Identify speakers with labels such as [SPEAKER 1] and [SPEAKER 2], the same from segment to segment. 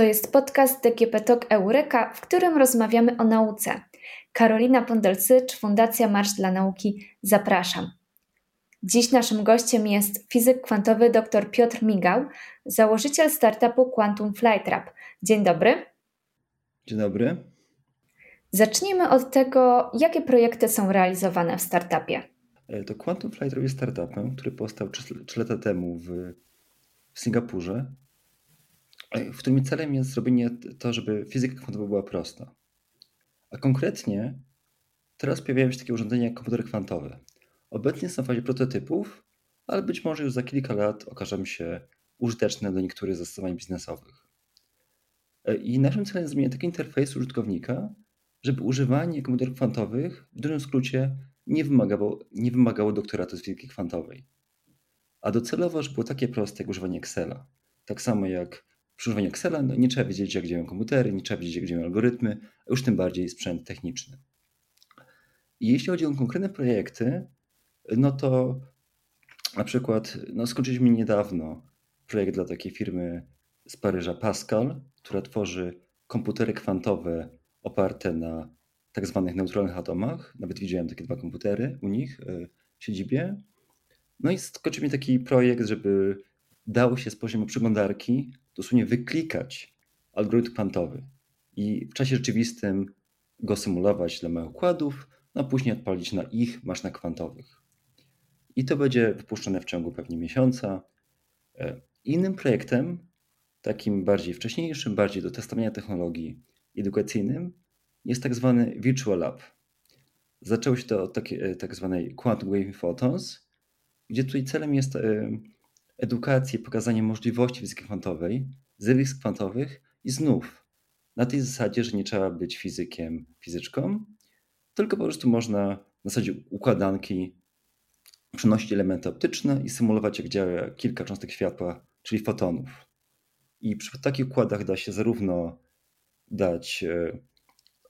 [SPEAKER 1] To jest podcast DGP Talk Eureka, w którym rozmawiamy o nauce. Karolina Pondelcycz, Fundacja Marsz dla Nauki. Zapraszam. Dziś naszym gościem jest fizyk kwantowy dr Piotr Migał, założyciel startupu Quantum Flytrap. Dzień dobry.
[SPEAKER 2] Dzień dobry.
[SPEAKER 1] Zacznijmy od tego, jakie projekty są realizowane w startupie.
[SPEAKER 2] E, to Quantum Flytrap jest startupem, który powstał 3 lata temu w, w Singapurze w którym celem jest zrobienie to, żeby fizyka kwantowa była prosta. A konkretnie teraz pojawiają się takie urządzenia jak komputery kwantowe. Obecnie są w fazie prototypów, ale być może już za kilka lat okażą się użyteczne do niektórych zastosowań biznesowych. I naszym celem jest zrobienie takiego interfejsu użytkownika, żeby używanie komputerów kwantowych w dużym skrócie nie wymagało, nie wymagało doktoratu z fizyki kwantowej. A docelowo, żeby było takie proste jak używanie Excela. Tak samo jak przy Excela no, nie trzeba wiedzieć, jak działają komputery, nie trzeba wiedzieć, jak działają algorytmy, a już tym bardziej sprzęt techniczny. I jeśli chodzi o konkretne projekty, no to na przykład no, skończyliśmy niedawno projekt dla takiej firmy z Paryża Pascal, która tworzy komputery kwantowe oparte na tak zwanych neutralnych atomach. Nawet widziałem takie dwa komputery u nich e, w siedzibie. No i skończył mi taki projekt, żeby dało się z poziomu przeglądarki dosłownie wyklikać algorytm kwantowy i w czasie rzeczywistym go symulować dla małych układów, no a później odpalić na ich maszynach kwantowych. I to będzie wypuszczone w ciągu pewnie miesiąca. E, innym projektem, takim bardziej wcześniejszym, bardziej do testowania technologii edukacyjnym, jest tak zwany Virtual Lab. Zaczęło się to od e, tak zwanej Quantum Wave Photons, gdzie tutaj celem jest e, edukację, pokazanie możliwości fizyki kwantowej, zjawisk kwantowych i znów na tej zasadzie, że nie trzeba być fizykiem, fizyczką, tylko po prostu można na zasadzie układanki przenosić elementy optyczne i symulować, jak działa kilka cząstek światła, czyli fotonów. I przy takich układach da się zarówno dać, e,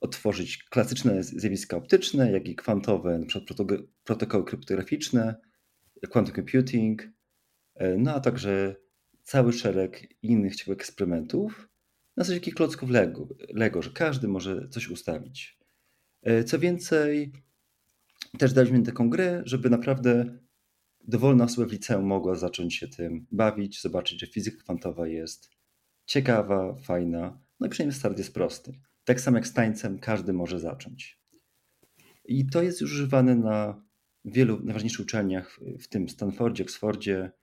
[SPEAKER 2] otworzyć klasyczne zjawiska optyczne, jak i kwantowe, np. protokoły kryptograficzne, quantum computing, no a także cały szereg innych ciekawych eksperymentów na zasadzie takich klocków Lego, Lego, że każdy może coś ustawić. E, co więcej, też daliśmy taką grę, żeby naprawdę dowolna osoba w liceum mogła zacząć się tym bawić, zobaczyć, że fizyka kwantowa jest ciekawa, fajna, no i przynajmniej start jest prosty. Tak samo jak z tańcem, każdy może zacząć. I to jest już używane na wielu najważniejszych uczelniach, w tym Stanfordzie, Oxfordzie, E,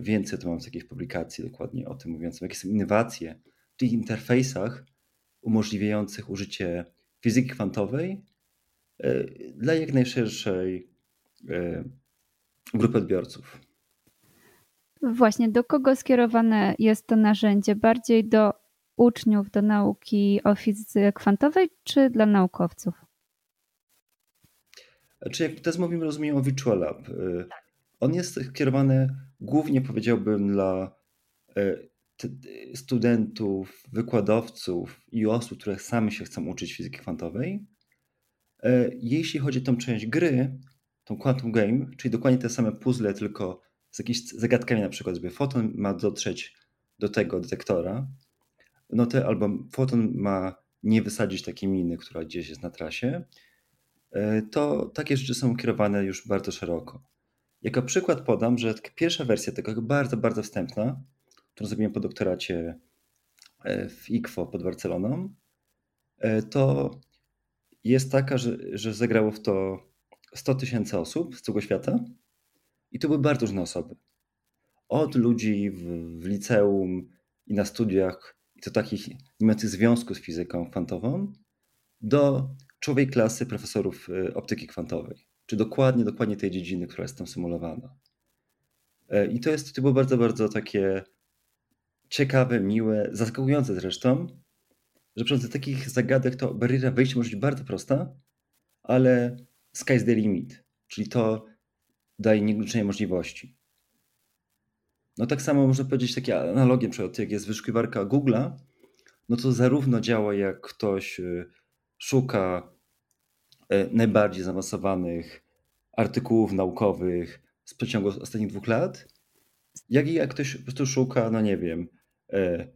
[SPEAKER 2] więcej tu mam z jakiejś publikacji dokładnie o tym mówiącym, jakie są innowacje w tych interfejsach umożliwiających użycie fizyki kwantowej e, dla jak najszerszej e, grupy odbiorców.
[SPEAKER 3] Właśnie, do kogo skierowane jest to narzędzie? Bardziej do uczniów, do nauki o fizyce kwantowej, czy dla naukowców?
[SPEAKER 2] Czy jak teraz mówimy, rozumiem o Virtual Lab. On jest skierowany głównie powiedziałbym dla e, studentów, wykładowców i osób, które sami się chcą uczyć fizyki kwantowej. E, jeśli chodzi o tą część gry, tą Quantum Game, czyli dokładnie te same puzzle, tylko z jakimiś zagadkami, na przykład, żeby foton ma dotrzeć do tego detektora, no te, albo foton ma nie wysadzić takiej miny, która gdzieś jest na trasie, e, to takie rzeczy są kierowane już bardzo szeroko. Jako przykład podam, że pierwsza wersja tego, bardzo, bardzo wstępna, którą zrobiłem po doktoracie e, w IKFO pod Barceloną, e, to jest taka, że, że zagrało w to 100 tysięcy osób z całego świata i to były bardzo różne osoby. Od ludzi w, w liceum i na studiach, i to takich nie mających związku z fizyką kwantową, do czołowej klasy profesorów e, optyki kwantowej czy dokładnie, dokładnie tej dziedziny, która jest tam symulowana. E, I to jest to było bardzo, bardzo takie ciekawe, miłe, zaskakujące zresztą, że przy takich zagadek to bariera wejścia może być bardzo prosta, ale sky's the limit, czyli to daje nieograniczone możliwości. No tak samo można powiedzieć takie analogie, przykład jak jest wyszukiwarka Google'a, no to zarówno działa jak ktoś y, szuka E, najbardziej zaawansowanych artykułów naukowych z przeciągu ostatnich dwóch lat, jak i jak ktoś po prostu szuka, no nie wiem, e, e,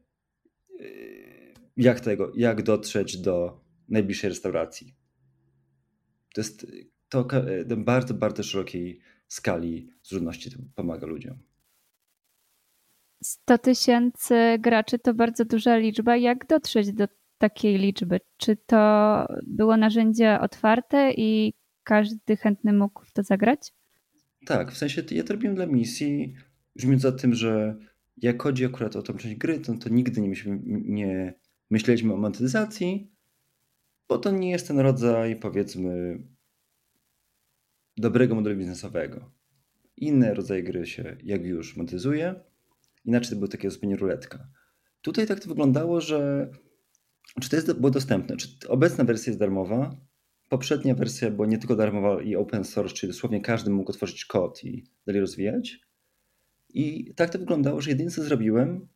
[SPEAKER 2] jak tego, jak dotrzeć do najbliższej restauracji. To jest to bardzo, bardzo szerokiej skali zróżności pomaga ludziom.
[SPEAKER 3] 100 tysięcy graczy to bardzo duża liczba. Jak dotrzeć do takiej liczby? Czy to było narzędzie otwarte i każdy chętny mógł w to zagrać?
[SPEAKER 2] Tak, w sensie ja to robiłem dla misji, mówiąc o tym, że jak chodzi akurat o tą część gry, to, to nigdy nie, myśl, nie myśleliśmy o monetyzacji, bo to nie jest ten rodzaj, powiedzmy, dobrego modelu biznesowego. Inne rodzaje gry się, jak już, monetyzuje. Inaczej to było takie zupełnie ruletka. Tutaj tak to wyglądało, że czy to jest, było dostępne? Czy obecna wersja jest darmowa? Poprzednia wersja była nie tylko darmowa i open source, czyli dosłownie każdy mógł otworzyć kod i dalej rozwijać. I tak to wyglądało, że jedyne co zrobiłem,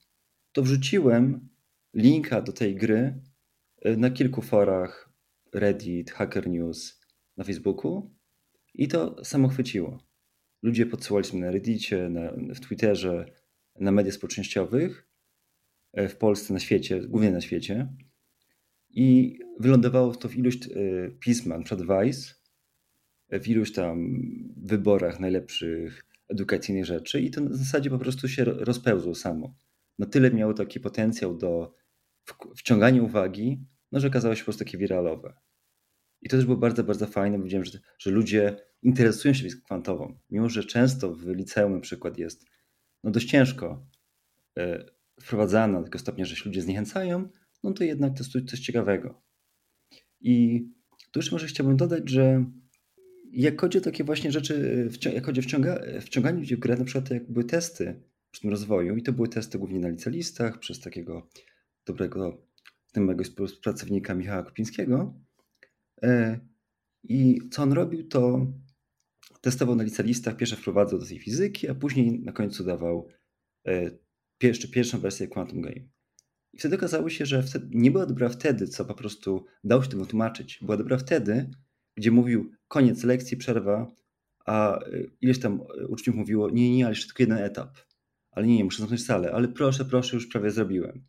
[SPEAKER 2] to wrzuciłem linka do tej gry e, na kilku forach Reddit, Hacker News, na Facebooku i to samo chwyciło. Ludzie podsyłali na Reddicie, na, w Twitterze, na mediach społecznościowych e, w Polsce, na świecie, głównie na świecie. I wylądowało to w iluś e, pismach, przykład Vice, w iluś tam wyborach najlepszych edukacyjnych rzeczy i to na zasadzie po prostu się rozpełzło samo. Na tyle miało taki potencjał do wciągania uwagi, no że okazało się po prostu takie wiralowe. I to też było bardzo, bardzo fajne, bo widziałem, że, że ludzie interesują się fizyką kwantową. Mimo, że często w liceum na przykład jest no dość ciężko e, wprowadzana do tego stopnia, że się ludzie zniechęcają, no to jednak jest coś ciekawego. I tu już może chciałbym dodać, że jak chodzi o takie właśnie rzeczy, jak chodzi o wciąga, wciąganie ludzi w grę, na przykład jak były testy przy tym rozwoju i to były testy głównie na licelistach przez takiego dobrego, tym mojego współpracownika Michała Kupińskiego, E, I co on robił, to testował na licelistach, pierwsze wprowadzał do tej fizyki, a później na końcu dawał e, pierwszą wersję Quantum Game. I wtedy okazało się, że wtedy, nie była dobra wtedy, co po prostu dało się tym tłumaczyć. Była dobra wtedy, gdzie mówił koniec lekcji, przerwa, a e, ileś tam uczniów mówiło, nie, nie, ale jeszcze tylko jeden etap. Ale nie, nie, muszę zamknąć salę, ale proszę, proszę, już prawie zrobiłem.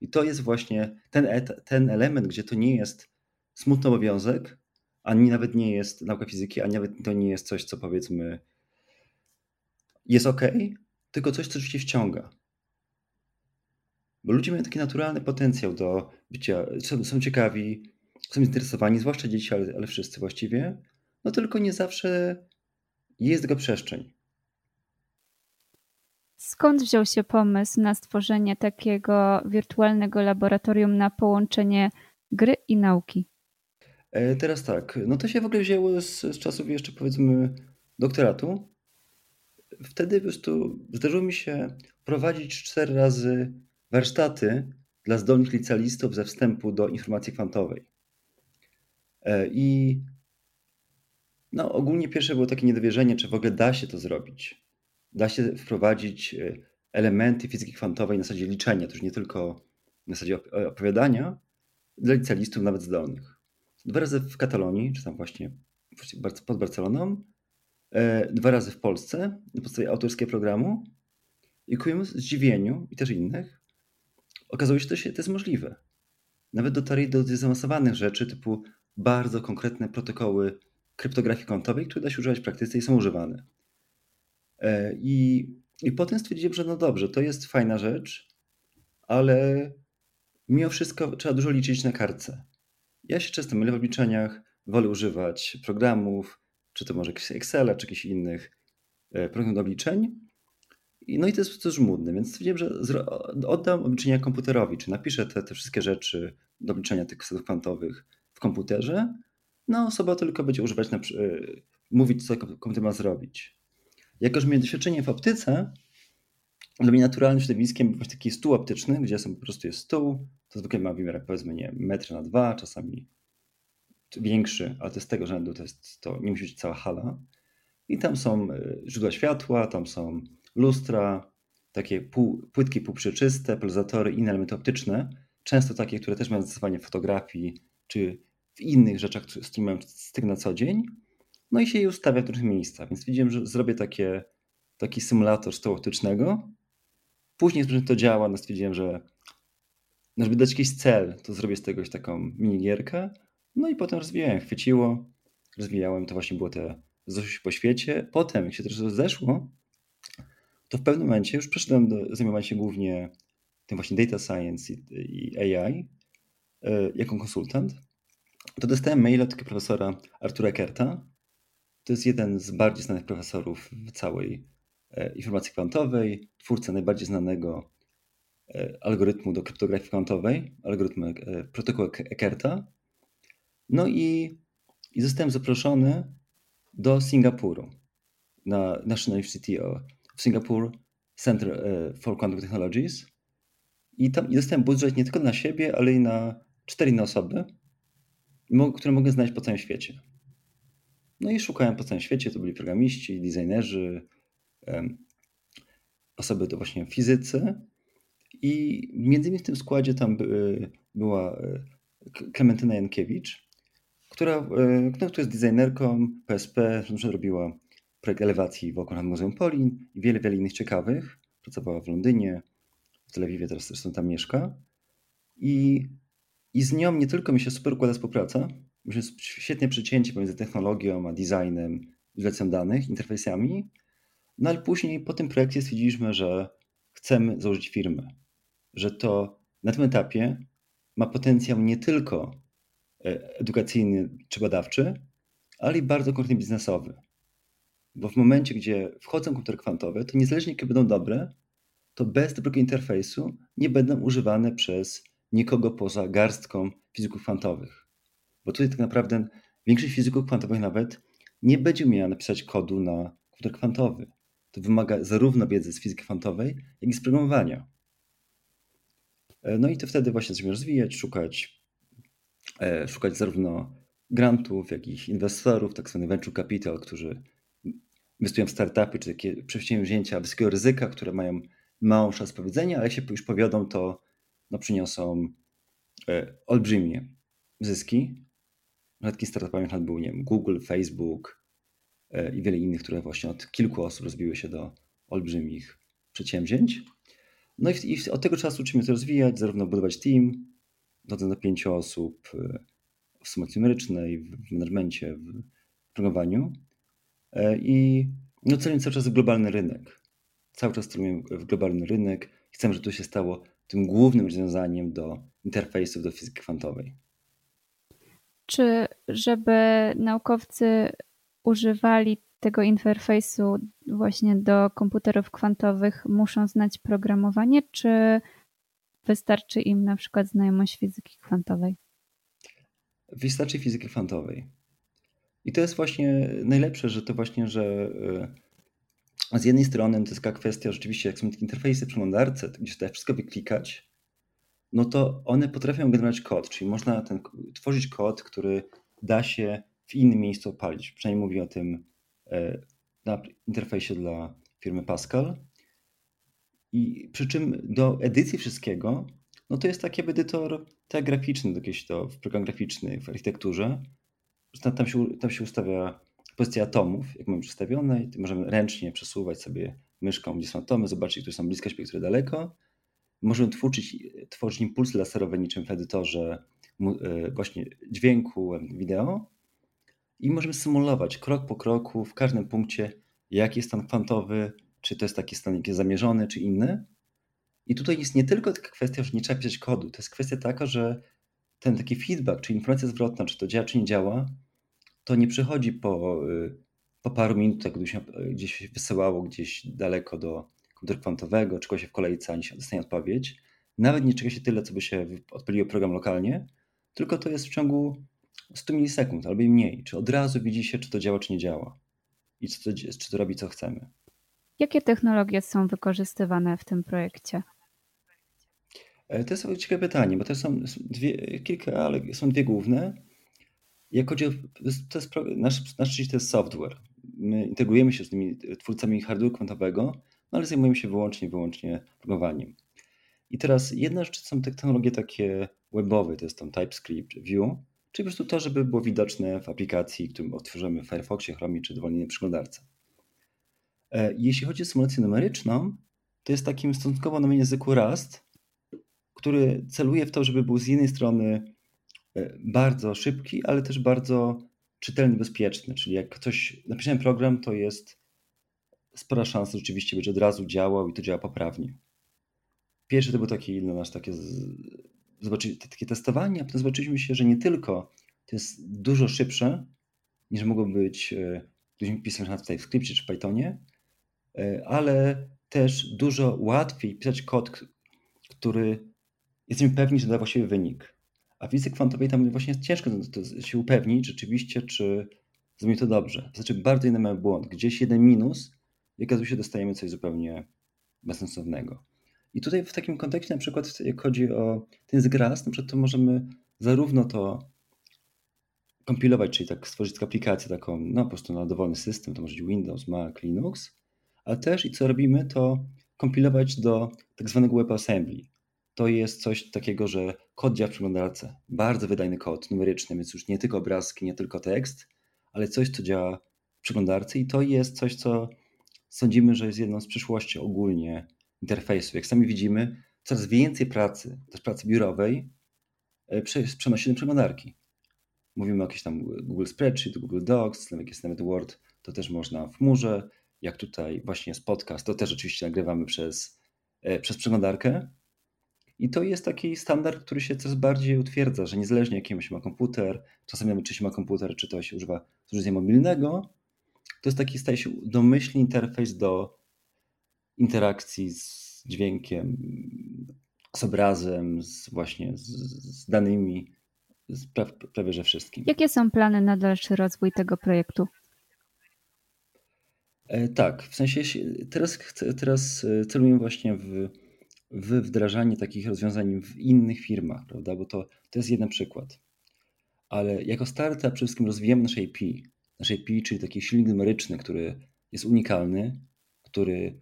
[SPEAKER 2] I to jest właśnie ten, et- ten element, gdzie to nie jest smutny obowiązek, ani nawet nie jest nauka fizyki, ani nawet to nie jest coś, co powiedzmy jest ok, tylko coś, co rzeczywiście wciąga. Bo ludzie mają taki naturalny potencjał do bycia, są, są ciekawi, są zainteresowani, zwłaszcza dzieci, ale, ale wszyscy właściwie, no tylko nie zawsze jest tego przestrzeń.
[SPEAKER 3] Skąd wziął się pomysł na stworzenie takiego wirtualnego laboratorium na połączenie gry i nauki?
[SPEAKER 2] E, teraz tak, no to się w ogóle wzięło z, z czasów jeszcze powiedzmy doktoratu. Wtedy po prostu zdarzyło mi się prowadzić cztery razy warsztaty dla zdolnych licealistów ze wstępu do informacji kwantowej. E, I no, ogólnie pierwsze było takie niedowierzenie, czy w ogóle da się to zrobić. Da się wprowadzić e, elementy fizyki kwantowej na zasadzie liczenia, to już nie tylko na zasadzie opowiadania, dla licealistów nawet zdolnych dwa razy w Katalonii, czy tam właśnie pod Barceloną, e, dwa razy w Polsce na podstawie autorskiego programu i ku zdziwieniu i też innych okazało się, że to, się, to jest możliwe. Nawet dotarli do zaawansowanych rzeczy typu bardzo konkretne protokoły kryptografii kwantowej, które da się używać w praktyce i są używane. E, I, I potem stwierdziłem, że no dobrze, to jest fajna rzecz, ale mimo wszystko trzeba dużo liczyć na kartce. Ja się często mylę w obliczeniach, wolę używać programów, czy to może Excela, czy jakichś innych e, programów do obliczeń. No i to jest coś żmudne, więc stwierdziłem, że oddam obliczenia komputerowi, czy napiszę te, te wszystkie rzeczy do obliczenia tych ksywów kwantowych w komputerze. No, osoba tylko będzie używać, na, e, mówić, co komputer ma zrobić. Jako, że miałem doświadczenie w optyce, dla mnie naturalnym środowiskiem był taki stół optyczny, gdzie są, po prostu jest stół, to zwykle ma wymiar powiedzmy nie metr na dwa, czasami większy, ale to jest tego rzędu, to, jest, to nie musi być cała hala. I tam są e, źródła światła, tam są lustra, takie pół, płytki półprzeczyste, polizatory, inne elementy optyczne, często takie, które też mają zastosowanie w fotografii czy w innych rzeczach, z którymi mam styk na co dzień. No i się je ustawia w różnych miejscach, więc widziałem, że zrobię takie, taki symulator stołu optycznego. Później, że to działa, no stwierdziłem, że no żeby dać jakiś cel, to zrobię z tego taką minigierkę. No i potem rozwijałem, chwyciło, rozwijałem, to właśnie było te zeszło się po świecie. Potem, jak się też rozeszło, to w pewnym momencie już przeszedłem do zajmować się głównie tym właśnie data science i, AI e, jako konsultant. To dostałem maila od profesora Artura Kerta. To jest jeden z bardziej znanych profesorów w całej e, informacji kwantowej, twórca najbardziej znanego e, algorytmu do kryptografii kwantowej, algorytmu protokołu Ekerta. No i, i zostałem zaproszony do Singapuru na National University of Singapore Center e, for Quantum Technologies. I tam dostałem budżet nie tylko na siebie, ale i na cztery inne osoby, które mogę znaleźć po całym świecie. No i szukałem po całym świecie, to byli programiści, designerzy, osoby to właśnie fizycy. I między innymi w tym składzie tam była Klementyna Jankiewicz, która, e, która jest designerką PSP, robiła projekt elewacji wokół Muzeum Polin i wiele, wiele innych ciekawych. Pracowała w Londynie, w Tel Awiwie, teraz zresztą tam mieszka. I, I z nią nie tylko mi się super układa współpraca, że jest świetne przecięcie pomiędzy technologią a designem, izolacją danych, interfejsami, no ale później po tym projekcie stwierdziliśmy, że chcemy założyć firmę, że to na tym etapie ma potencjał nie tylko E, edukacyjny czy badawczy, ale i bardzo konkretnie biznesowy. Bo w momencie, gdzie wchodzą komputery kwantowe, to niezależnie jakie będą dobre, to bez dobrego interfejsu nie będą używane przez nikogo poza garstką fizyków kwantowych. Bo tutaj tak naprawdę większość fizyków kwantowych nawet nie będzie miała napisać kodu na komputer kwantowy. To wymaga zarówno wiedzy z fizyki kwantowej, jak i z programowania. E, no i to wtedy właśnie zaczniemy rozwijać, szukać E, szukać zarówno grantów, jak i inwestorów, tak zwany venture capital, którzy inwestują w startupy czy takie przedsięwzięcia wysokiego ryzyka, które mają małą szansę powiedzenia, ale jak się już powiodą, to no, przyniosą e, olbrzymie zyski. Takimi startupami handlu był nie wiem, Google, Facebook e, i wiele innych, które właśnie od kilku osób rozbiły się do olbrzymich przedsięwzięć. No i, i od tego czasu uczymy to rozwijać, zarówno budować team, dochodzę do pięciu osób e, w sumacji numerycznej, w managemencie, w programowaniu. E, I no, celujemy cały czas w globalny rynek. Cały czas celujemy w globalny rynek. Chcemy, żeby to się stało tym głównym rozwiązaniem do interfejsów do fizyki kwantowej.
[SPEAKER 3] Czy żeby naukowcy używali tego interfejsu właśnie do komputerów kwantowych, muszą znać programowanie, czy Wystarczy im na przykład znajomość fizyki kwantowej.
[SPEAKER 2] Wystarczy fizyki kwantowej. I to jest właśnie najlepsze, że to właśnie, że e, z jednej strony to jest taka kwestia, rzeczywiście, jak są takie interfejsy przeglądarce, gdzie się da wszystko wyklikać, no to one potrafią generować kod, czyli można ten, tworzyć kod, który da się w innym miejscu opalić. Przynajmniej mówi o tym e, na interfejsie dla firmy Pascal. I przy czym do edycji wszystkiego, no to jest taki edytor tak graficzny, jakieś to w program graficzny, w architekturze. Tam się, tam się ustawia pozycja atomów, jak mamy przedstawione, i możemy ręcznie przesuwać sobie myszką, gdzie są atomy, zobaczyć, które są blisko siebie, które daleko. Możemy tworzyć, tworzyć impulsy laserowe niczym w edytorze e, właśnie dźwięku, wideo i możemy symulować krok po kroku w każdym punkcie, jaki jest stan kwantowy, czy to jest taki stan zamierzony, czy inny. I tutaj jest nie tylko taka kwestia, że nie trzeba pisać kodu, to jest kwestia taka, że ten taki feedback, czy informacja zwrotna, czy to działa, czy nie działa, to nie przychodzi po, y, po paru minutach, gdy się gdzieś wysyłało gdzieś daleko do komputera kwantowego, czego się w kolejce, ani się dostanie odpowiedź. Nawet nie czeka się tyle, co by się odpaliło program lokalnie, tylko to jest w ciągu 100 milisekund albo i mniej. Czy od razu widzi się, czy to działa, czy nie działa. I czy to, czy to robi, co chcemy.
[SPEAKER 3] Jakie technologie są wykorzystywane w tym projekcie?
[SPEAKER 2] E, to jest ciekawe pytanie, bo to są dwie, kilka, ale są dwie główne. Jak chodzi o, to jest, nasz, nasz to jest software. My integrujemy się z tymi twórcami hardware kwantowego, no ale zajmujemy się wyłącznie, wyłącznie programowaniem. I teraz jedna rzecz są technologie takie webowe, to jest tam TypeScript, Vue, czyli po prostu to, żeby było widoczne w aplikacji, którą otworzymy w Firefoxie, Chromie czy dowolnej przeglądarce. E, jeśli chodzi o symulację numeryczną, to jest takim stosunkowo nowym języku Rust, który celuje w to, żeby był z jednej strony e, bardzo szybki, ale też bardzo czytelny, bezpieczny. Czyli jak ktoś napisałem program, to jest spora szansa, rzeczywiście będzie od razu działał i to działa poprawnie. Pierwsze to było takie, no, nasz takie, zobaczyli, takie testowanie, a potem zobaczyliśmy się, że nie tylko to jest dużo szybsze niż mogło być gdybyśmy pisali na w skrypcie czy Pythonie, e, ale też dużo łatwiej pisać kod, który jesteśmy pewni, że da właściwy wynik. A w fizyce kwantowej tam właśnie jest ciężko się upewnić rzeczywiście, czy zrobimy to dobrze. To znaczy bardzo jeden mały błąd, gdzieś jeden minus i okazuje się, dostajemy coś zupełnie bezsensownego. I tutaj w takim kontekście na przykład jak chodzi o ten Rust, na przykład to możemy zarówno to kompilować, czyli tak stworzyć aplikację taką, no po prostu na dowolny system, to może być Windows, Mac, Linux, ale też i co robimy, to kompilować do tak zwanego WebAssembly. To jest coś takiego, że kod działa w przeglądarce. Bardzo wydajny kod numeryczny, więc już nie tylko obrazki, nie tylko tekst, ale coś, co działa w przeglądarce i to jest coś, co sądzimy, że jest jedną z przyszłości ogólnie interfejsów. Jak sami widzimy, coraz więcej pracy, też pracy biurowej, e, przenosi do przeglądarki. Mówimy o jakimś tam Google Spreadsheet, Google Docs, jak jest nawet Word, to też można w chmurze. Jak tutaj właśnie jest podcast, to też oczywiście nagrywamy przez, e, przez przeglądarkę. I to jest taki standard, który się coraz bardziej utwierdza, że niezależnie jaki się ma komputer, czasami nawet czy się ma komputer, czy to się używa urządzenia mobilnego, to jest taki, staje się domyślny interfejs do interakcji z dźwiękiem, z obrazem, z właśnie z, z danymi, prawie że wszystkim.
[SPEAKER 3] Jakie są plany na dalszy rozwój tego projektu?
[SPEAKER 2] E, tak, w sensie teraz, teraz e, celujemy właśnie w, w wdrażanie takich rozwiązań w innych firmach, prawda? Bo to, to jest jeden przykład. Ale jako startup przede wszystkim rozwijamy nasze IP. Nasze IP, czyli taki silnik numeryczny, który jest unikalny, który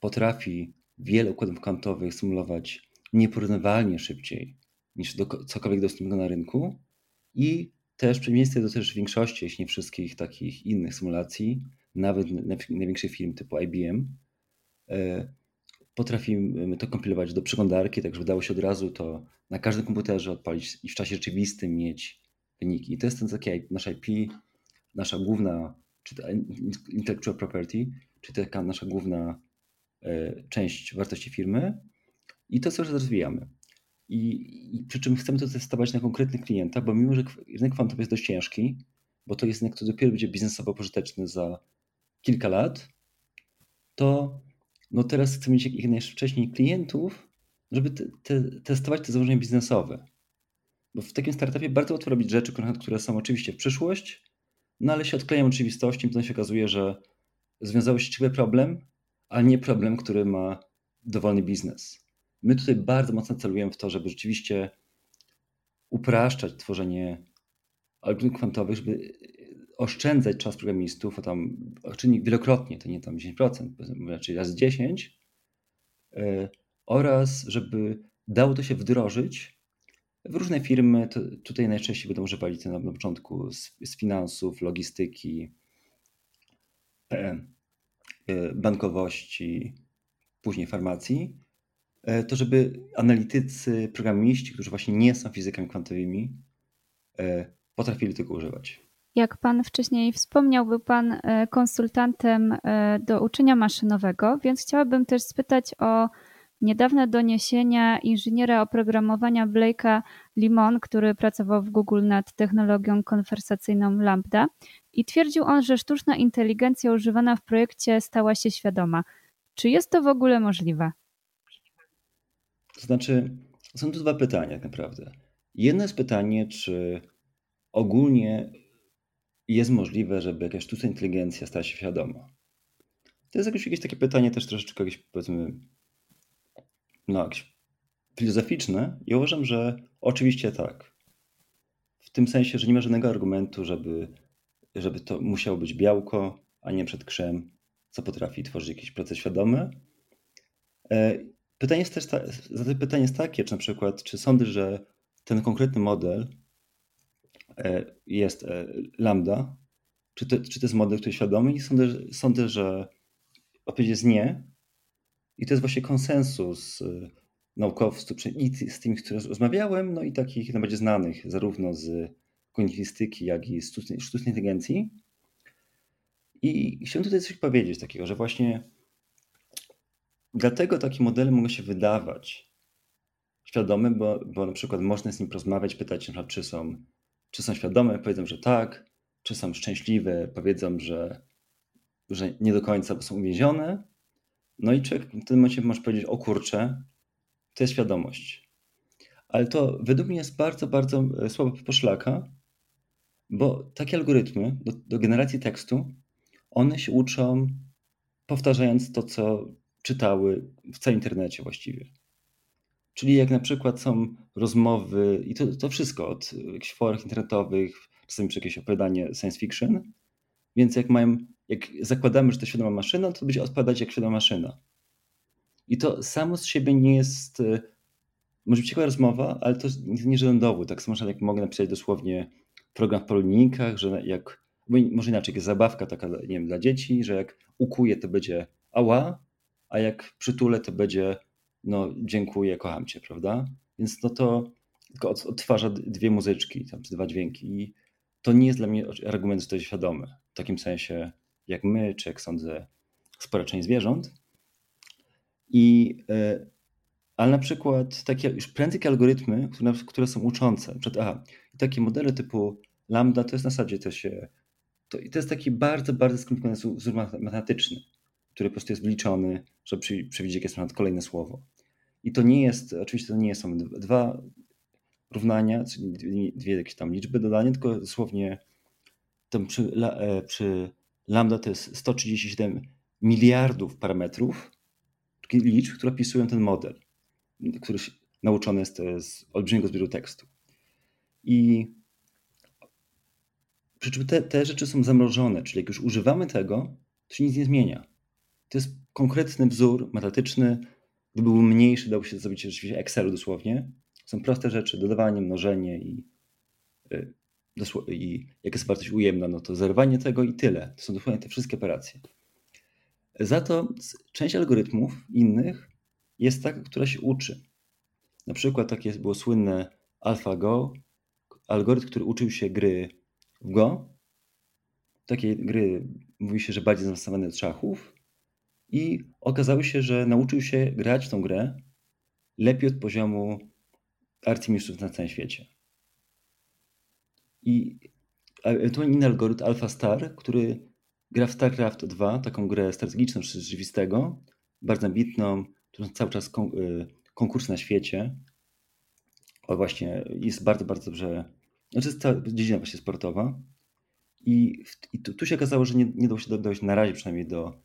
[SPEAKER 2] potrafi wiele układów kwantowych symulować nieporównywalnie szybciej niż do, cokolwiek dostępnego na rynku i też przeciwieństwie do też większości, jeśli nie wszystkich takich innych symulacji, nawet największych firm typu IBM, e, potrafimy to kompilować do przeglądarki, tak żeby dało się od razu to na każdym komputerze odpalić i w czasie rzeczywistym mieć wyniki. I to jest ten taki nasza IP, nasza główna, czy intellectual property, czy taka nasza główna e, część wartości firmy i to co rozwijamy. I, I przy czym chcemy to testować na konkretnych klientach, bo mimo, że rynek kwantowy jest dość ciężki, bo to jest rynek, który dopiero będzie biznesowo pożyteczny za kilka lat, to no teraz chcemy mieć jak najwcześniej klientów, żeby te, te, testować te założenia biznesowe. Bo w takim startupie bardzo łatwo robić rzeczy, które są oczywiście w przyszłość, no ale się odklejają oczywistości i potem się okazuje, że związało się ciekawy problem, ale nie problem, który ma dowolny biznes. My tutaj bardzo mocno celujemy w to, żeby rzeczywiście upraszczać tworzenie algorytmów kwantowych, żeby oszczędzać czas programistów, a tam czynnik wielokrotnie, to nie tam 10%, raczej raz 10, e, oraz żeby dało to się wdrożyć w różne firmy. To tutaj najczęściej będą używali to na początku z, z finansów, logistyki, e, bankowości, później farmacji E, to żeby analitycy, programiści, którzy właśnie nie są fizykami kwantowymi, potrafili tego używać.
[SPEAKER 3] Jak Pan wcześniej wspomniał, był Pan e, konsultantem do uczenia maszynowego, więc chciałabym też spytać o niedawne doniesienia inżyniera oprogramowania Blake'a Limon, który pracował w Google nad technologią konwersacyjną Lambda i twierdził on, że sztuczna inteligencja używana w projekcie stała się świadoma. Czy jest to w ogóle możliwe?
[SPEAKER 2] To znaczy, są tu dwa pytania tak naprawdę. Jedno jest pytanie, czy ogólnie jest możliwe, żeby jakaś sztuczna inteligencja stała się świadoma. To jest jakieś, jakieś takie pytanie też troszeczkę jakieś powiedzmy no, jakieś filozoficzne i uważam, że oczywiście tak. W tym sensie, że nie ma żadnego argumentu, żeby, żeby to musiało być białko, a nie przed krzem, co potrafi tworzyć jakiś proces świadomy. E, Pytanie jest też, ta, pytanie jest takie, czy na przykład, czy sądy, że ten konkretny model jest e, lambda, czy to, czy to jest model, który jest świadomy i sądzę, sądzę, że odpowiedź jest nie. I to jest właśnie konsensus naukowców i z tymi, z którymi rozmawiałem, no i takich najbardziej znanych, zarówno z kognitywistyki, jak i z sztucznej, sztucznej inteligencji. I chciałem tutaj coś powiedzieć takiego, że właśnie dlatego takie modele mogą się wydawać świadome, bo, bo na przykład można z nim porozmawiać, pytać czy są, czy są świadome, powiedzą, że tak, czy są szczęśliwe, powiedzą, że, że nie do końca, bo są uwięzione. No i człowiek w tym momencie może powiedzieć, o kurczę, to jest świadomość. Ale to według mnie jest bardzo, bardzo e, słaba poszlaka, bo takie algorytmy do, do generacji tekstu, one się uczą powtarzając to, co czytały w całym internecie właściwie. Czyli jak na przykład są rozmowy, i to, to wszystko od jakichś forach internetowych, czasami przy jakieś opowiadanie science fiction, więc jak mają, jak zakładamy, że to świadoma maszyna, to będzie odpowiadać jak świadoma maszyna. I to samo z siebie nie jest, e, może być ciekawa rozmowa, ale to nie żaden dowód. Tak samo jak mogę napisać dosłownie program w paru linijkach, że jak, może inaczej, jest zabawka taka, nie wiem, dla dzieci, że jak ukuje, to będzie ała, a jak przytulę, to będzie no dziękuję, kocham cię, prawda? Więc no to tylko odtwarza dwie muzyczki, tam, dwa dźwięki i to nie jest dla mnie argument, że to jest świadome. W takim sensie, jak my, czy jak sądzę, spora część zwierząt. I, e, ale na przykład takie już prędzej algorytmy, które, które są uczące. Przed, aha, takie modele typu lambda to jest na zasadzie to się. To, to jest taki bardzo, bardzo skomplikowany wzór matematyczny, który po prostu jest wliczony, żeby przewidzieć, jakie jest kolejne słowo. I to nie jest, oczywiście to nie są dwa równania, czyli dwie jakieś tam liczby dodanie, tylko dosłownie tam przy, e, przy lambda to jest 137 miliardów parametrów, liczb, które opisują ten model, który nauczony jest z olbrzymiego zbioru tekstu. I przy czym te, te rzeczy są zamrożone, czyli jak już używamy tego, to się nic nie zmienia. To jest konkretny wzór matematyczny. Gdyby był mniejszy, dałoby się zrobić rzeczywiście Excelu dosłownie. Są proste rzeczy, dodawanie, mnożenie i, y, i jak jest wartość ujemna, no to zerwanie tego i tyle. To są dosłownie te wszystkie operacje. Za to część algorytmów innych jest taka, która się uczy. Na przykład takie było słynne AlphaGo, algorytm, który uczył się gry w Go. Takie gry mówi się, że bardziej zaawansowane od szachów. I okazało się, że nauczył się grać w tą grę lepiej od poziomu arcymistrzów na całym świecie. I ewentualnie inny algorytm AlphaStar, który gra w StarCraft 2, taką grę strategiczną czy rzeczywistego, bardzo ambitną, którą cały czas kon y, konkurs na świecie. O właśnie, jest bardzo, bardzo dobrze. Znaczy jest cała dziedzina właśnie sportowa. I, i tu, tu, się okazało, że nie, nie dało się dojść na razie przynajmniej do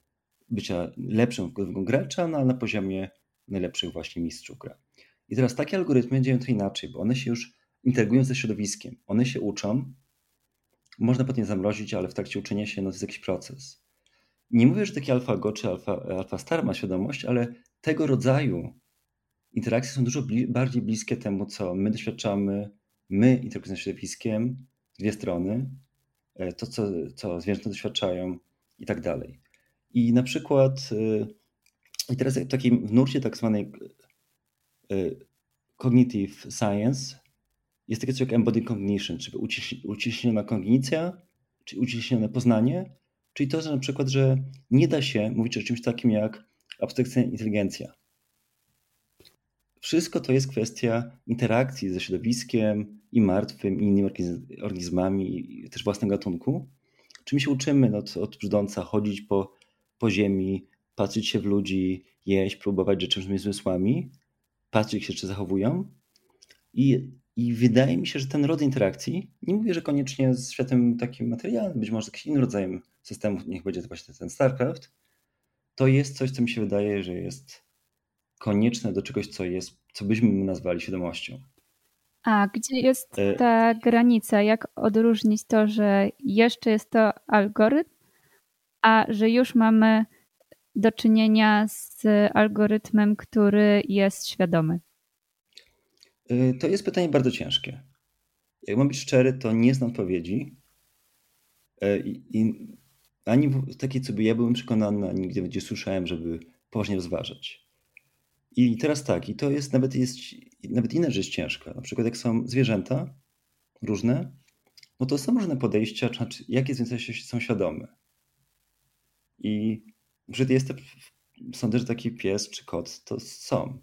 [SPEAKER 2] bycia lepszym gracza, no, ale na poziomie najlepszych właśnie mistrzów gra. I teraz takie algorytmy działają to inaczej, bo one się już interagują ze środowiskiem. One się uczą, można potem zamrozić, ale w trakcie uczenia się no, to jest jakiś proces. Nie mówię, że taki AlphaGo czy Alpha, Alpha Star ma świadomość, ale tego rodzaju interakcje są dużo bli bardziej bliskie temu, co my doświadczamy, my interagujemy z środowiskiem, dwie strony, e, to, co, co zwierzęta doświadczają i tak dalej. I na przykład, e, i teraz w takim w nurcie tak zwanej e, cognitive science jest takie coś jak embodied cognition, czyli uciśniona kognicja, czyli uciśnione poznanie, czyli to, że na przykład, że nie da się mówić o czymś takim jak abstrakcyjna inteligencja. Wszystko to jest kwestia interakcji ze środowiskiem i martwym, i innymi organizmami, i też własnego gatunku. Czy my się uczymy no, od, od brzdąca chodzić po, po ziemi, patrzeć się w ludzi, jeść, próbować rzeczy z zmysłami, patrzeć, się czy zachowują. I i wydaje mi się, że ten rodzaj interakcji, nie mówię, że koniecznie z światem takim materialnym, być może jakimś innym rodzajem systemu, niech będzie to właśnie ten StarCraft, to jest coś, co mi się wydaje, że jest konieczne do czegoś, co jest, co byśmy nazwali świadomością.
[SPEAKER 3] A gdzie jest e, ta granica? Jak odróżnić to, że jeszcze jest to algorytm, a że już mamy do czynienia z algorytmem, który jest świadomy?
[SPEAKER 2] Y, to jest pytanie bardzo ciężkie. Jak mam być szczery, to nie znam odpowiedzi. Y, I, i ani takie, co by ja byłem przekonany, ani nigdy nie słyszałem, żeby poważnie rozważać. I teraz tak, i to jest nawet, jest nawet inna rzecz ciężka. Na przykład jak są zwierzęta różne, no to są różne podejścia, jakie zwierzęta są świadome. I że jest, sądzę, że taki pies czy kot to są.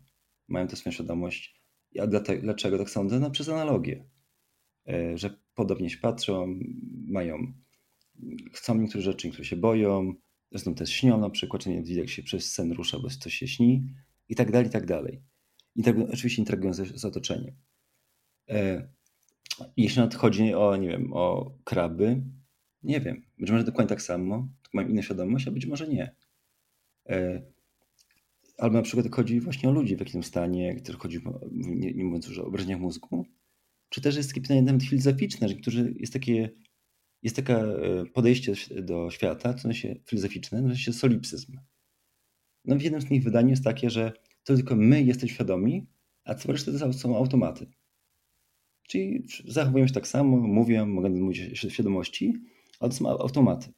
[SPEAKER 2] Mają tę swoją świadomość. A dlaczego tak sądzę? No przez analogię. E, że podobnie się patrzą, mają, chcą niektóre rzeczy, niektóre się boją, zresztą też śnią na przykład, czy nie widać jak się przez sen rusza, bo coś się śni i tak dalej, i tak dalej. I tak, oczywiście interagują z, z otoczeniem. E, jeśli nadchodzi o, nie wiem, o kraby, nie wiem. Być może dokładnie tak samo, tylko mają inną świadomość, a być może nie. E, albo na przykład chodzi właśnie o ludzi w jakimś stanie, który chodzi, nie, nie mówiąc już o obrażeniach mózgu, czy też jest takie pytanie nawet filozoficzne, że jest takie, jest takie podejście do świata, w sensie filozoficzne, w sensie solipsyzm. No w jednym z nich wydaniu jest takie, że to tylko my jesteśmy świadomi, a co reszta to są automaty. Czyli zachowują się tak samo, mówią, mogą mówić o świadomości, ale to są automaty.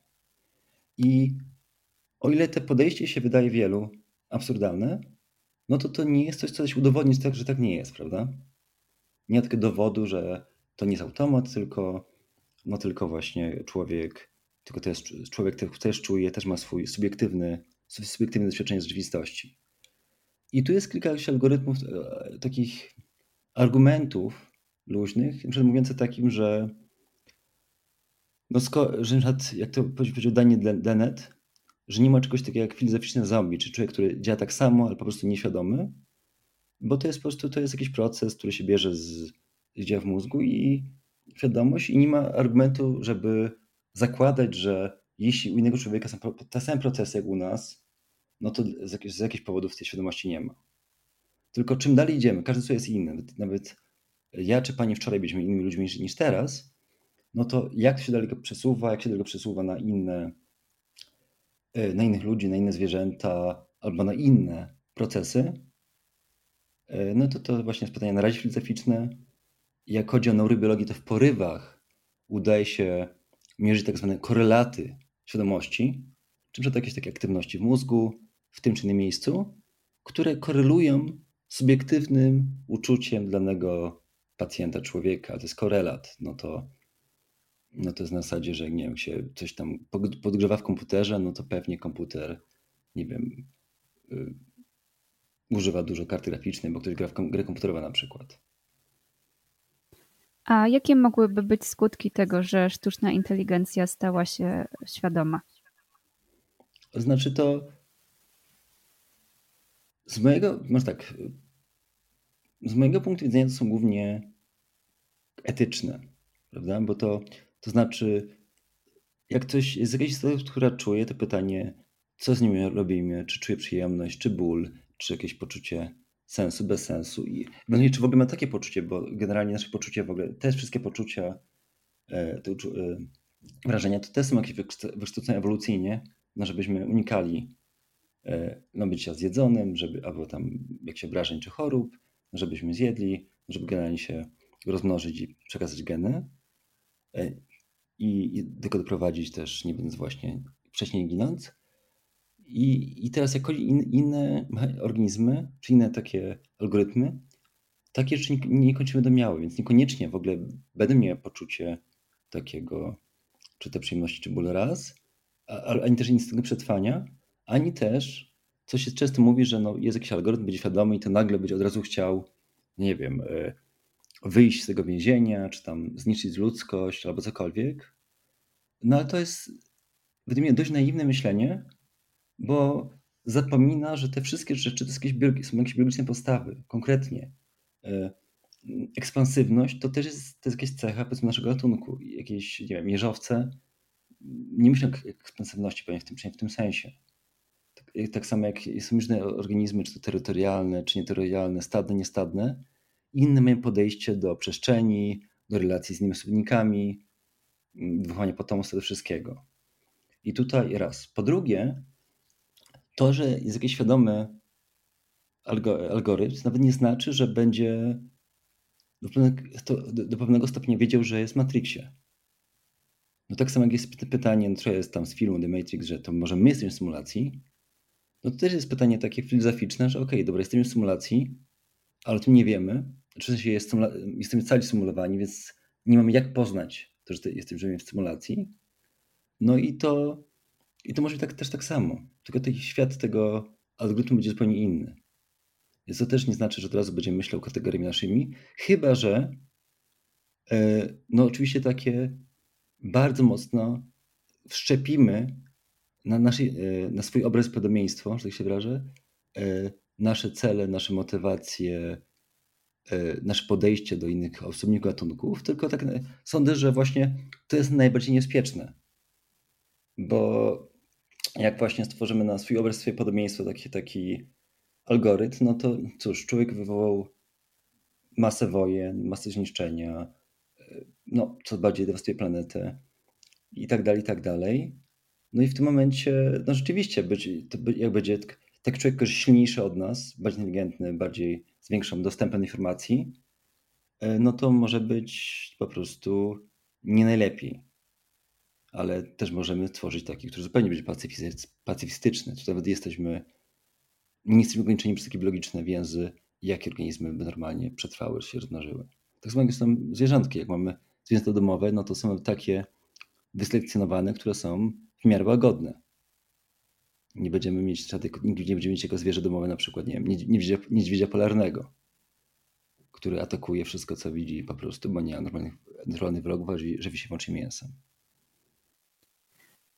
[SPEAKER 2] I o ile to podejście się wydaje wielu absurdalne, no to to nie jest coś, co się udowodnić, tak, że tak nie jest, prawda? Nie ma takiego dowodu, że to nie jest automat, tylko, no tylko właśnie człowiek, tylko to jest człowiek też, też czuje, też ma swój subiektywny, subiektywne doświadczenie rzeczywistości. I tu jest kilka algorytmów, e, takich argumentów luźnych, na przykład takim, że no sko- że na przykład, jak to powiedział Daniel Dennett, że nie ma czegoś takiego jak filozoficzny zombie, czy człowiek, który działa tak samo, ale po prostu nieświadomy, bo to jest po prostu to jest jakiś proces, który się bierze z, z dzieła w mózgu i świadomość i nie ma argumentu, żeby zakładać, że jeśli u innego człowieka są te same procesy jak u nas, no to z, z jakichś powodów tej świadomości nie ma. Tylko czym dalej idziemy, każdy co jest inny. Nawet ja czy pani wczoraj byliśmy innymi ludźmi niż, niż teraz, no to jak się daleko przesuwa, jak się daleko przesuwa na inne, e, na innych ludzi, na inne zwierzęta albo na inne procesy, e, no to to właśnie jest pytanie na razie filozoficzne. Jak chodzi o neurobiologię, to w porywach udaje się mierzyć tak zwane korelaty świadomości, czy to jakieś takie aktywności w mózgu, w tym czy innym miejscu, które korelują z subiektywnym uczuciem danego pacjenta, człowieka. To jest korelat. No to no to jest na zasadzie, że nie wiem, się coś tam podgrzewa w komputerze, no to pewnie komputer, nie wiem, y, używa dużo karty graficznej, bo ktoś gra w grę komputerową na przykład.
[SPEAKER 3] A jakie mogłyby być skutki tego, że sztuczna inteligencja stała się świadoma?
[SPEAKER 2] Znaczy to z mojego, może tak, z mojego punktu widzenia to są głównie etyczne, prawda? Bo to to znaczy, jak coś jest jakaś istota, która czuje, to pytanie, co z nim robimy, czy czuje przyjemność, czy ból, czy jakieś poczucie sensu, bez sensu. I nie, czy w ogóle ma takie poczucie, bo generalnie nasze poczucie w ogóle, te wszystkie poczucia, e, te, e, wrażenia, to też są jakieś wykształcone ewolucyjnie, no żebyśmy unikali e, no, bycia zjedzonym, żeby, albo tam jakichś obrażeń czy chorób, żebyśmy zjedli, żeby generalnie się rozmnożyć i przekazać geny i, i tylko doprowadzić też, nie będąc właśnie wcześniej ginąc. I, I teraz jak chodzi in, inne organizmy, czy inne takie algorytmy, takie rzeczy nie, niekoniecznie będą miały, więc niekoniecznie w ogóle będę miał poczucie takiego, czy te przyjemności, czy ból raz, ani też instynktu przetrwania, ani też, co się często mówi, że no, jest jakiś algorytm, będzie świadomy i to nagle będzie od razu chciał, nie wiem, y, wyjść z tego więzienia, czy tam zniszczyć ludzkość, albo cokolwiek. No ale to jest według mnie dość naiwne myślenie, bo zapomina, że te wszystkie rzeczy to jakieś są jakieś biologiczne postawy, konkretnie. E, ekspansywność to też jest, to jest jakaś cecha powiedzmy naszego gatunku. Jakieś, nie wiem, jeżowce nie myślą o ekspansywności pewnie w tym, w tym sensie. Tak, tak samo jak są różne organizmy, czy to terytorialne, czy nieterytorialne, stadne, niestadne, inne mają podejście do przestrzeni, do relacji z mm, wychowania potomstwa, do wszystkiego. I tutaj raz. Po drugie, to, że jest jakiś świadomy algorytm, nawet nie znaczy, że będzie do pewnego, do pewnego stopnia wiedział, że jest w Matrixie. No tak samo jak jest pytanie, no, jest tam z filmu The Matrix, że to może my jesteśmy w symulacji, no to też jest pytanie takie filozoficzne, że okej, okay, dobra, jesteśmy w symulacji, ale o tym nie wiemy. W sensie jest jesteśmy cali symulowani, więc nie mamy jak poznać to, że jesteśmy w symulacji. No i to, i to może być tak, też tak samo. Tylko ten świat tego algorytmu będzie zupełnie inny. Więc to też nie znaczy, że od razu będziemy myślał kategoriami naszymi, chyba że e, no oczywiście takie bardzo mocno wszczepimy na, naszej, e, na swój obraz podobieństwo, że tak się wyrażę, e, nasze cele, nasze motywacje, nasze podejście do innych osobników gatunków, tylko tak sądzę, że właśnie to jest najbardziej niebezpieczne. Bo jak właśnie stworzymy na swój obraz swoje podobieństwo, taki, taki algorytm, no to cóż, człowiek wywołał masę wojen, masę zniszczenia, no, co bardziej dewastuje planetę i tak dalej, i tak dalej. No i w tym momencie, no rzeczywiście, być, jak będzie tak człowiek, który jest silniejszy od nas, bardziej inteligentny, bardziej z większym dostępem do informacji, e, no to może być po prostu nie najlepiej. Ale też możemy tworzyć taki, który zupełnie będzie pacyfistyczny. Tutaj nawet jesteśmy, nie jesteśmy ograniczeni przez takie biologiczne więzy, jakie organizmy by normalnie przetrwały, się rozmnożyły. Tak samo jak są zwierzątki, jak mamy zwierzęta domowe, no to są takie wyselekcjonowane, które są w miarę łagodne. Nie będziemy mieć żadnych, nigdy nie będziemy mieć jako zwierzę domowe na przykład, nie wiem, niedźwiedzia, niedźwiedzia polarnego, który atakuje wszystko, co widzi po prostu, bo nie ma normalnych, naturalnych wrogów, a żywi się wyłącznie mięsem.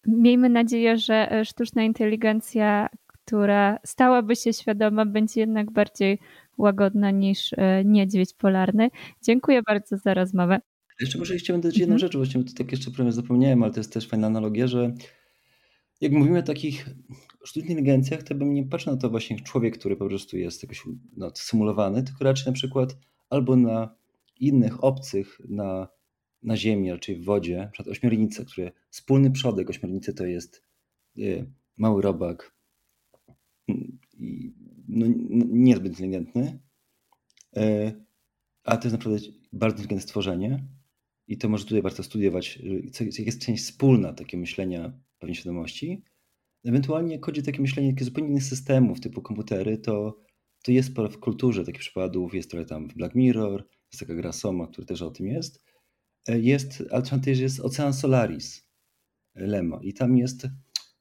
[SPEAKER 3] Miejmy nadzieję, że e, sztuczna inteligencja, która stałaby się świadoma, będzie jednak bardziej łagodna niż e, niedźwiedź polarny. Dziękuję bardzo za rozmowę.
[SPEAKER 2] Jeszcze może chciałbym dodać jedną mhm. rzecz, właśnie tak jeszcze prawie zapomniałem, ale to jest też fajna analogia, że jak mówimy o takich sztucznych inteligencjach, to bym nie patrzył na to właśnie człowiek, który po prostu jest jakoś no, symulowany, tylko raczej na przykład albo na innych obcych na, na ziemi, raczej w wodzie, na przykład ośmiornice, które wspólny przodek ośmiornicy to jest y, mały robak, i, no, niezbyt inteligentny, y, a to jest naprawdę bardzo inteligentne stworzenie i to może tutaj warto studiować, jak jest część wspólna takiego myślenia pewnej świadomości. Ewentualnie chodzi o takie myślenie takie zupełnie innych systemów, typu komputery, to, to jest w kulturze takich przypadków, jest trochę tam w Black Mirror, jest taka gra Soma, który też o tym jest. E, jest alternatywa, jest Ocean Solaris, e, Lema i tam jest, to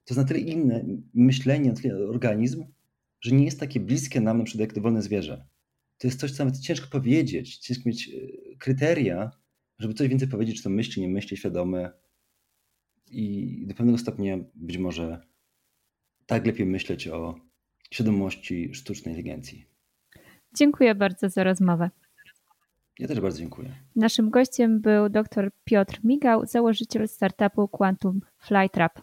[SPEAKER 2] jest na tyle inne myślenie, na tyle organizm, że nie jest takie bliskie nam na przykład jak dowolne zwierzę. To jest coś, co nawet ciężko powiedzieć, ciężko mieć e, kryteria, żeby coś więcej powiedzieć, czy to myśli, nie myśli, świadome i do pewnego stopnia być może tak lepiej myśleć o świadomości sztucznej inteligencji.
[SPEAKER 3] Dziękuję bardzo za rozmowę.
[SPEAKER 2] Ja też bardzo dziękuję.
[SPEAKER 3] Naszym gościem był dr Piotr Migał, założyciel startupu Quantum Flytrap.